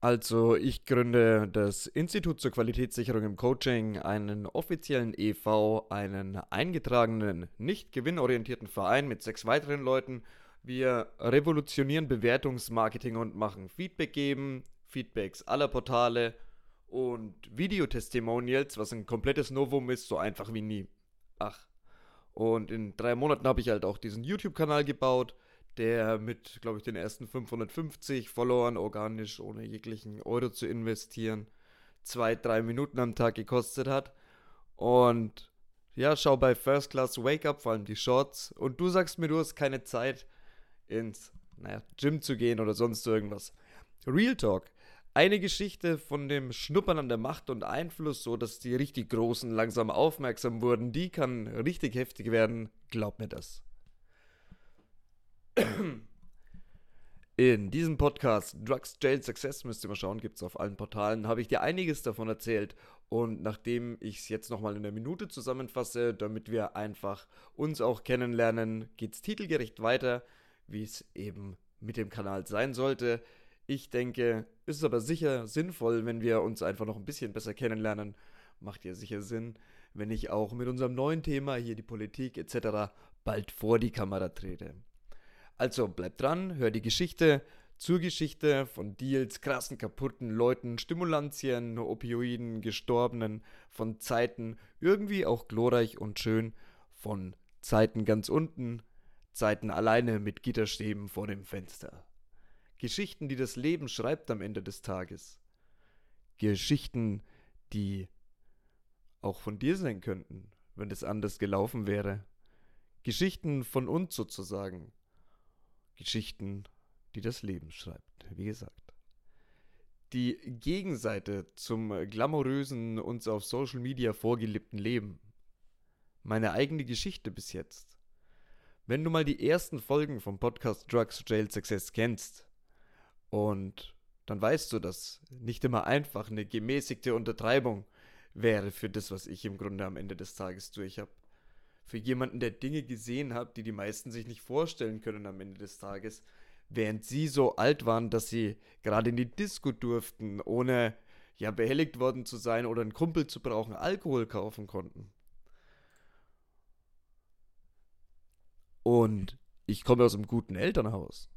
Also, ich gründe das Institut zur Qualitätssicherung im Coaching, einen offiziellen EV, einen eingetragenen, nicht gewinnorientierten Verein mit sechs weiteren Leuten. Wir revolutionieren Bewertungsmarketing und machen Feedback geben, Feedbacks aller Portale und Videotestimonials, was ein komplettes Novum ist, so einfach wie nie. Ach. Und in drei Monaten habe ich halt auch diesen YouTube-Kanal gebaut der mit, glaube ich, den ersten 550 Followern organisch, ohne jeglichen Euro zu investieren, zwei, drei Minuten am Tag gekostet hat. Und ja, schau bei First Class Wake Up, vor allem die Shorts. Und du sagst mir, du hast keine Zeit, ins naja, Gym zu gehen oder sonst irgendwas. Real Talk. Eine Geschichte von dem Schnuppern an der Macht und Einfluss, so dass die richtig Großen langsam aufmerksam wurden, die kann richtig heftig werden. Glaub mir das. In diesem Podcast Drugs Jail Success, müsst ihr mal schauen, gibt es auf allen Portalen, habe ich dir einiges davon erzählt. Und nachdem ich es jetzt nochmal in einer Minute zusammenfasse, damit wir einfach uns auch kennenlernen, geht es titelgerecht weiter, wie es eben mit dem Kanal sein sollte. Ich denke, ist aber sicher sinnvoll, wenn wir uns einfach noch ein bisschen besser kennenlernen. Macht ja sicher Sinn, wenn ich auch mit unserem neuen Thema, hier die Politik etc., bald vor die Kamera trete. Also bleib dran, hör die Geschichte zur Geschichte von Deals, krassen, kaputten Leuten, Stimulantien, Opioiden, Gestorbenen, von Zeiten irgendwie auch glorreich und schön, von Zeiten ganz unten, Zeiten alleine mit Gitterstäben vor dem Fenster. Geschichten, die das Leben schreibt am Ende des Tages. Geschichten, die auch von dir sein könnten, wenn es anders gelaufen wäre. Geschichten von uns sozusagen. Geschichten, die das Leben schreibt, wie gesagt. Die Gegenseite zum glamourösen, uns auf Social Media vorgelebten Leben. Meine eigene Geschichte bis jetzt. Wenn du mal die ersten Folgen vom Podcast Drugs Jail Success kennst und dann weißt du, dass nicht immer einfach eine gemäßigte Untertreibung wäre für das, was ich im Grunde am Ende des Tages durch habe für jemanden, der Dinge gesehen hat, die die meisten sich nicht vorstellen können am Ende des Tages, während sie so alt waren, dass sie gerade in die Disco durften, ohne ja behelligt worden zu sein oder einen Kumpel zu brauchen, Alkohol kaufen konnten. Und ich komme aus einem guten Elternhaus.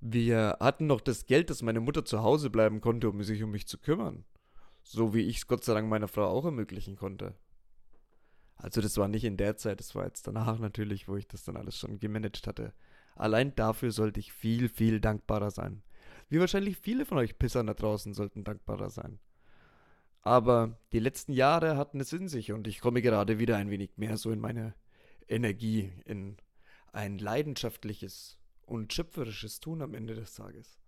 Wir hatten noch das Geld, dass meine Mutter zu Hause bleiben konnte, um sich um mich zu kümmern. So wie ich es Gott sei Dank meiner Frau auch ermöglichen konnte. Also das war nicht in der Zeit, das war jetzt danach natürlich, wo ich das dann alles schon gemanagt hatte. Allein dafür sollte ich viel, viel dankbarer sein. Wie wahrscheinlich viele von euch Pissern da draußen sollten dankbarer sein. Aber die letzten Jahre hatten es in sich und ich komme gerade wieder ein wenig mehr so in meine Energie, in ein leidenschaftliches und schöpferisches Tun am Ende des Tages.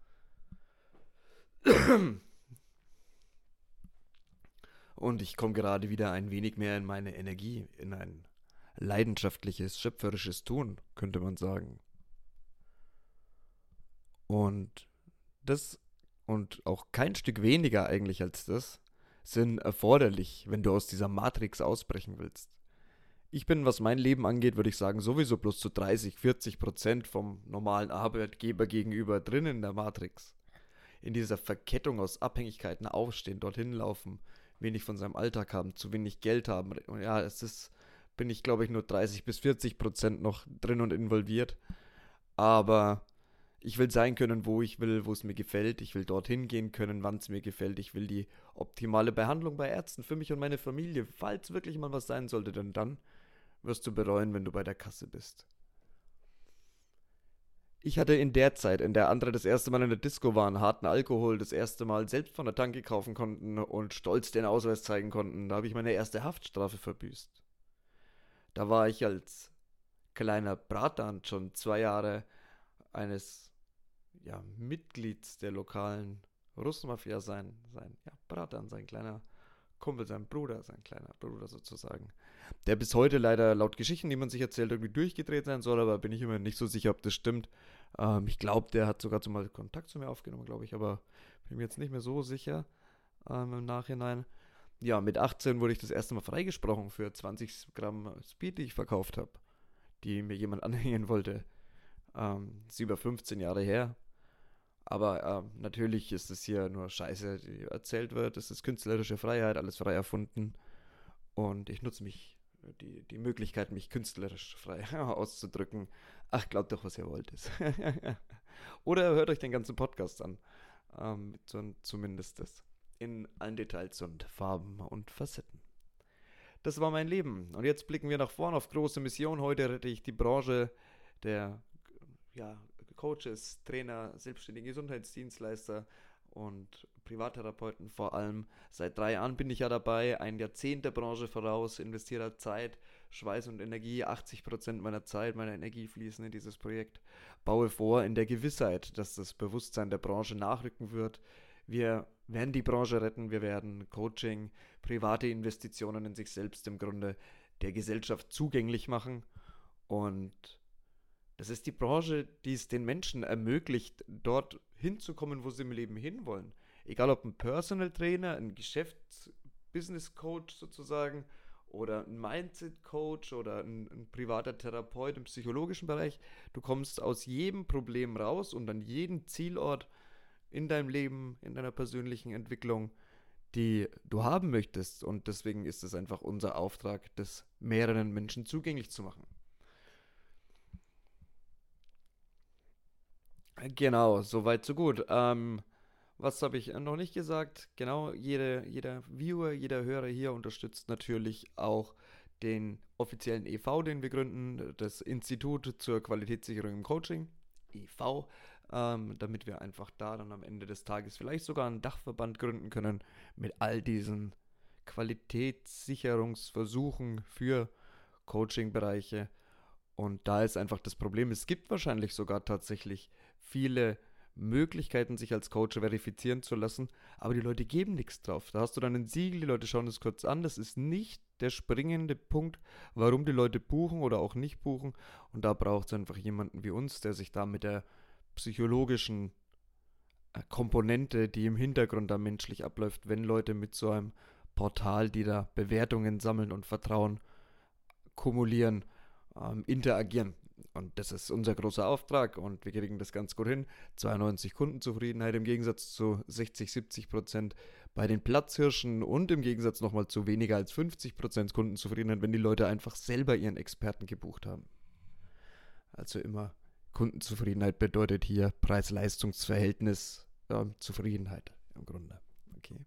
Und ich komme gerade wieder ein wenig mehr in meine Energie, in ein leidenschaftliches, schöpferisches Tun, könnte man sagen. Und das und auch kein Stück weniger eigentlich als das sind erforderlich, wenn du aus dieser Matrix ausbrechen willst. Ich bin, was mein Leben angeht, würde ich sagen, sowieso bloß zu 30, 40 Prozent vom normalen Arbeitgeber gegenüber drin in der Matrix. In dieser Verkettung aus Abhängigkeiten aufstehen, dorthin laufen, wenig von seinem Alltag haben, zu wenig Geld haben. Und ja, es ist, bin ich glaube ich nur 30 bis 40 Prozent noch drin und involviert. Aber ich will sein können, wo ich will, wo es mir gefällt. Ich will dorthin gehen können, wann es mir gefällt. Ich will die optimale Behandlung bei Ärzten für mich und meine Familie. Falls wirklich mal was sein sollte, denn dann wirst du bereuen, wenn du bei der Kasse bist. Ich hatte in der Zeit, in der andere das erste Mal in der Disco waren, harten Alkohol, das erste Mal selbst von der Tanke kaufen konnten und stolz den Ausweis zeigen konnten, da habe ich meine erste Haftstrafe verbüßt. Da war ich als kleiner Bratan schon zwei Jahre eines ja, Mitglieds der lokalen Russenmafia sein, sein ja, Bratan, sein kleiner Kumpel, sein Bruder, sein kleiner Bruder sozusagen. Der bis heute leider laut Geschichten, die man sich erzählt, irgendwie durchgedreht sein soll, aber bin ich immer nicht so sicher, ob das stimmt. Ähm, ich glaube, der hat sogar zumal Kontakt zu mir aufgenommen, glaube ich, aber bin mir jetzt nicht mehr so sicher ähm, im Nachhinein. Ja, mit 18 wurde ich das erste Mal freigesprochen für 20 Gramm Speed, die ich verkauft habe, die mir jemand anhängen wollte. Ähm, ist über 15 Jahre her. Aber äh, natürlich ist es hier nur Scheiße, die erzählt wird. Es ist künstlerische Freiheit, alles frei erfunden. Und ich nutze mich, die, die Möglichkeit, mich künstlerisch frei auszudrücken. Ach, glaubt doch, was ihr wollt. Oder hört euch den ganzen Podcast an. Ähm, zumindest das. In allen Details und Farben und Facetten. Das war mein Leben. Und jetzt blicken wir nach vorn auf große Mission. Heute rette ich die Branche der ja, Coaches, Trainer, selbstständige Gesundheitsdienstleister und Privattherapeuten vor allem. Seit drei Jahren bin ich ja dabei, ein Jahrzehnt der Branche voraus, investiere Zeit, Schweiß und Energie, 80 Prozent meiner Zeit, meiner Energie fließen in dieses Projekt, baue vor in der Gewissheit, dass das Bewusstsein der Branche nachrücken wird. Wir werden die Branche retten, wir werden Coaching, private Investitionen in sich selbst im Grunde der Gesellschaft zugänglich machen und das ist die Branche, die es den Menschen ermöglicht, dort hinzukommen, wo sie im Leben hinwollen. Egal ob ein Personal Trainer, ein Geschäfts-Business-Coach sozusagen oder ein Mindset-Coach oder ein, ein, privater Therapeut im psychologischen Bereich. Du kommst aus jedem Problem raus und an jedem Zielort in deinem Leben, in deiner persönlichen Entwicklung, die du haben möchtest. Und deswegen ist es einfach unser Auftrag, das mehreren Menschen zugänglich zu machen. Genau, soweit so gut. Ähm, was habe ich noch nicht gesagt? Genau, jede, jeder Viewer, jeder Hörer hier unterstützt natürlich auch den offiziellen EV, den wir gründen, das Institut zur Qualitätssicherung im Coaching, EV, ähm, damit wir einfach da dann am Ende des Tages vielleicht sogar einen Dachverband gründen können mit all diesen Qualitätssicherungsversuchen für Coaching-Bereiche. Und da ist einfach das Problem, es gibt wahrscheinlich sogar tatsächlich viele Möglichkeiten, sich als Coach verifizieren zu lassen, aber die Leute geben nichts drauf. Da hast du dann ein Siegel, die Leute schauen es kurz an. Das ist nicht der springende Punkt, warum die Leute buchen oder auch nicht buchen. Und da braucht es einfach jemanden wie uns, der sich da mit der psychologischen äh, Komponente, die im Hintergrund da menschlich abläuft, wenn Leute mit so einem Portal, die da Bewertungen sammeln und Vertrauen kumulieren, ähm, interagieren. Und das ist unser großer Auftrag und wir kriegen das ganz gut hin. 92 Kundenzufriedenheit im Gegensatz zu 60, 70 Prozent bei den Platzhirschen und im Gegensatz nochmal zu weniger als 50 Prozent Kundenzufriedenheit, wenn die Leute einfach selber ihren Experten gebucht haben. Also immer Kundenzufriedenheit bedeutet hier Preis-Leistungs-Verhältnis ja, Zufriedenheit im Grunde. Okay.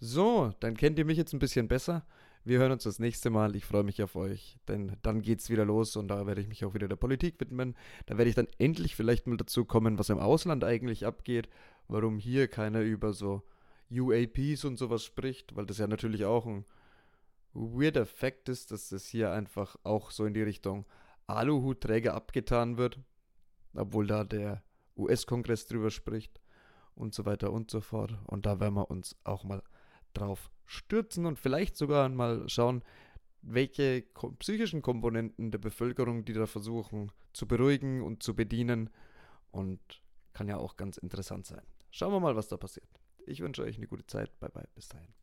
So, dann kennt ihr mich jetzt ein bisschen besser. Wir hören uns das nächste Mal. Ich freue mich auf euch, denn dann geht es wieder los und da werde ich mich auch wieder der Politik widmen. Da werde ich dann endlich vielleicht mal dazu kommen, was im Ausland eigentlich abgeht, warum hier keiner über so UAPs und sowas spricht, weil das ja natürlich auch ein weirder Fakt ist, dass das hier einfach auch so in die Richtung Aluhutträger abgetan wird, obwohl da der US-Kongress drüber spricht und so weiter und so fort. Und da werden wir uns auch mal drauf stürzen und vielleicht sogar mal schauen, welche psychischen Komponenten der Bevölkerung die da versuchen zu beruhigen und zu bedienen. Und kann ja auch ganz interessant sein. Schauen wir mal, was da passiert. Ich wünsche euch eine gute Zeit. Bye bye. Bis dahin.